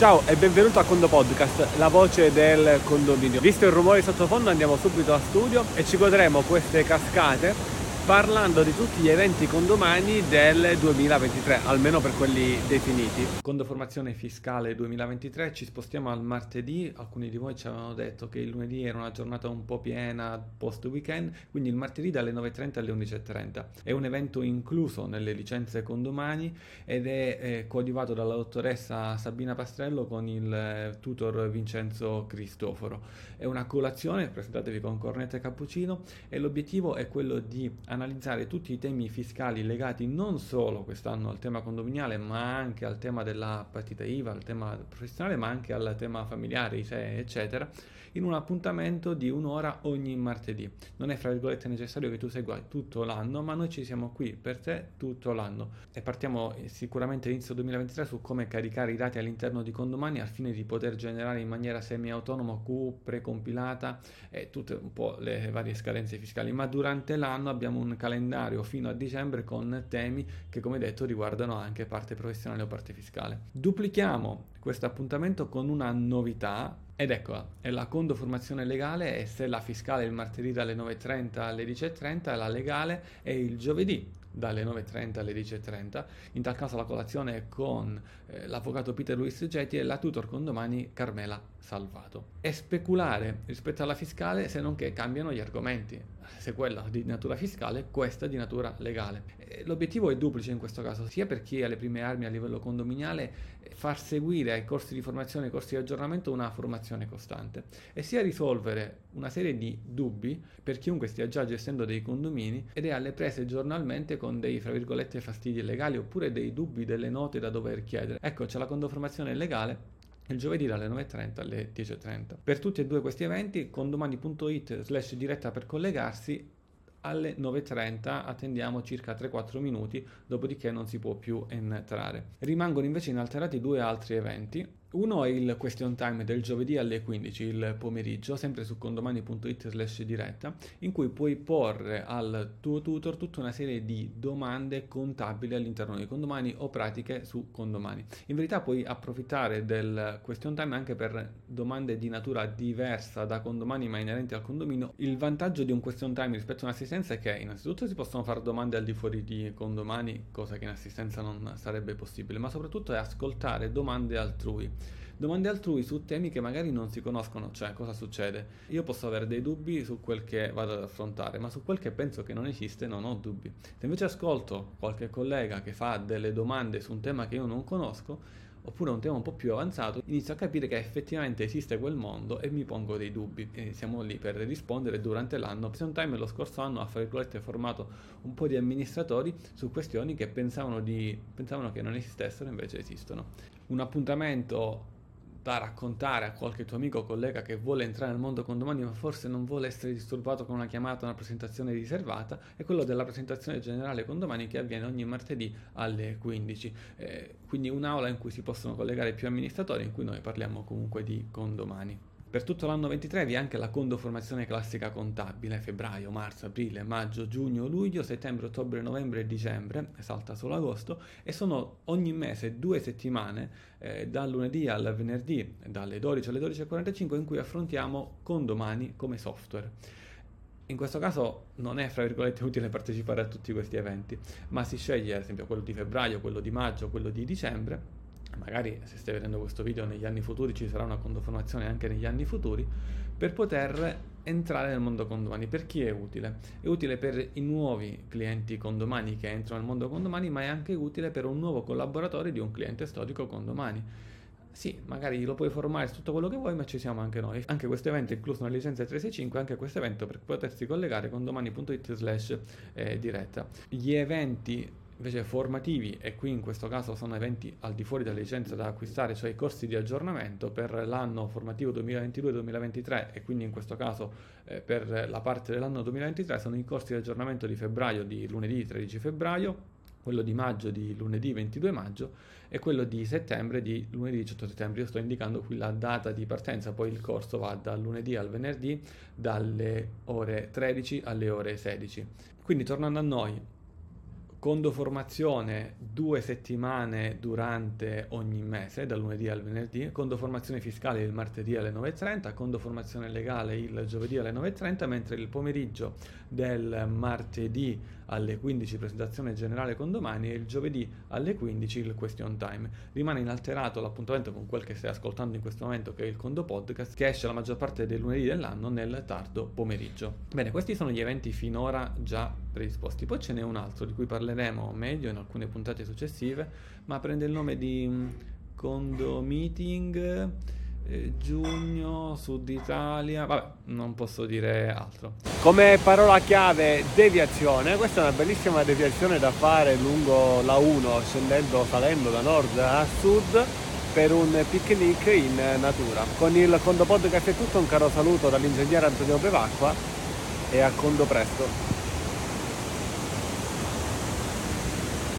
Ciao e benvenuto a Condo Podcast, la voce del condominio. Visto il rumore sottofondo andiamo subito a studio e ci godremo queste cascate parlando di tutti gli eventi condomani del 2023, almeno per quelli definiti. Condoformazione fiscale 2023, ci spostiamo al martedì, alcuni di voi ci avevano detto che il lunedì era una giornata un po' piena post weekend, quindi il martedì dalle 9.30 alle 11.30. È un evento incluso nelle licenze condomani ed è eh, coadiuvato dalla dottoressa Sabina Pastrello con il eh, tutor Vincenzo Cristoforo. È una colazione, presentatevi con cornetta e cappuccino e l'obiettivo è quello di analizzare analizzare tutti i temi fiscali legati non solo quest'anno al tema condominiale, ma anche al tema della partita IVA, al tema professionale, ma anche al tema familiare, ISEE, eccetera in un appuntamento di un'ora ogni martedì. Non è fra virgolette necessario che tu segua tutto l'anno, ma noi ci siamo qui per te tutto l'anno e partiamo eh, sicuramente all'inizio 2023 su come caricare i dati all'interno di Condomani al fine di poter generare in maniera semi-autonoma Q precompilata e tutte un po' le varie scadenze fiscali, ma durante l'anno abbiamo un calendario fino a dicembre con temi che come detto riguardano anche parte professionale o parte fiscale. Duplichiamo questo appuntamento con una novità ed eccola, è la condoformazione legale e se la fiscale è il martedì dalle 9.30 alle 10.30, la legale è il giovedì dalle 9.30 alle 10.30. In tal caso la colazione è con eh, l'avvocato Peter Luis Getti e la tutor con domani Carmela Salvato. E speculare rispetto alla fiscale se non che cambiano gli argomenti. Se quella di natura fiscale, questa di natura legale. L'obiettivo è duplice in questo caso, sia per chi ha le prime armi a livello condominiale far seguire ai corsi di formazione, ai corsi di aggiornamento una formazione costante e sia risolvere una serie di dubbi per chiunque stia già gestendo dei condomini ed è alle prese giornalmente con dei fra virgolette fastidi legali oppure dei dubbi delle note da dover chiedere. Ecco, c'è la condoformazione legale il giovedì dalle 9.30 alle 10.30. Per tutti e due questi eventi, condomani.it slash diretta per collegarsi alle 9.30 attendiamo circa 3-4 minuti, dopodiché non si può più entrare. Rimangono invece inalterati due altri eventi, uno è il question time del giovedì alle 15 il pomeriggio, sempre su condomani.it slash diretta, in cui puoi porre al tuo tutor tutta una serie di domande contabili all'interno di condomani o pratiche su condomani. In verità puoi approfittare del question time anche per domande di natura diversa da condomani ma inerenti al condominio. Il vantaggio di un question time rispetto a un'assistenza è che innanzitutto si possono fare domande al di fuori di condomani, cosa che in assistenza non sarebbe possibile, ma soprattutto è ascoltare domande altrui domande altrui su temi che magari non si conoscono, cioè cosa succede? Io posso avere dei dubbi su quel che vado ad affrontare, ma su quel che penso che non esiste non ho dubbi. Se invece ascolto qualche collega che fa delle domande su un tema che io non conosco, oppure un tema un po' più avanzato, inizio a capire che effettivamente esiste quel mondo e mi pongo dei dubbi. E siamo lì per rispondere durante l'anno. Option Time lo scorso anno ha formato un po' di amministratori su questioni che pensavano, di, pensavano che non esistessero, invece esistono. Un appuntamento da raccontare a qualche tuo amico o collega che vuole entrare nel mondo condomani ma forse non vuole essere disturbato con una chiamata o una presentazione riservata è quello della presentazione generale condomani che avviene ogni martedì alle 15 eh, quindi un'aula in cui si possono collegare più amministratori in cui noi parliamo comunque di condomani per tutto l'anno 23 vi è anche la condoformazione classica contabile, febbraio, marzo, aprile, maggio, giugno, luglio, settembre, ottobre, novembre e dicembre, salta solo agosto, e sono ogni mese due settimane, eh, dal lunedì al venerdì, dalle 12 alle 12.45, in cui affrontiamo condomani come software. In questo caso non è, fra virgolette, utile partecipare a tutti questi eventi, ma si sceglie ad esempio quello di febbraio, quello di maggio, quello di dicembre, magari se stai vedendo questo video negli anni futuri ci sarà una condoformazione anche negli anni futuri, per poter entrare nel mondo condomani. Per chi è utile? È utile per i nuovi clienti condomani che entrano nel mondo condomani, ma è anche utile per un nuovo collaboratore di un cliente storico condomani. Sì, magari lo puoi formare su tutto quello che vuoi, ma ci siamo anche noi. Anche questo evento è incluso nella licenza 365, anche questo evento per potersi collegare con domani.it slash eh, diretta. Gli eventi invece formativi e qui in questo caso sono eventi al di fuori delle licenze da acquistare, cioè i corsi di aggiornamento per l'anno formativo 2022-2023 e quindi in questo caso eh, per la parte dell'anno 2023 sono i corsi di aggiornamento di febbraio di lunedì 13 febbraio, quello di maggio di lunedì 22 maggio e quello di settembre di lunedì 18 settembre. Io sto indicando qui la data di partenza, poi il corso va dal lunedì al venerdì dalle ore 13 alle ore 16. Quindi tornando a noi, condoformazione due settimane durante ogni mese, dal lunedì al venerdì, condoformazione fiscale il martedì alle 9.30, condoformazione legale il giovedì alle 9.30, mentre il pomeriggio del martedì alle 15 presentazione generale condomani e il giovedì alle 15 il question time. Rimane inalterato l'appuntamento con quel che stai ascoltando in questo momento che è il Condo Podcast che esce la maggior parte dei lunedì dell'anno nel tardo pomeriggio. Bene, questi sono gli eventi finora già predisposti. Poi ce n'è un altro di cui parleremo meglio in alcune puntate successive, ma prende il nome di mm, Condo Meeting eh, giugno, Sud Italia, vabbè, non posso dire altro. Come parola chiave deviazione, questa è una bellissima deviazione da fare lungo la 1, scendendo, salendo da nord a sud per un picnic in natura. Con il Condo Podcast è tutto, un caro saluto dall'ingegnere Antonio Bevacqua e a Condo presto.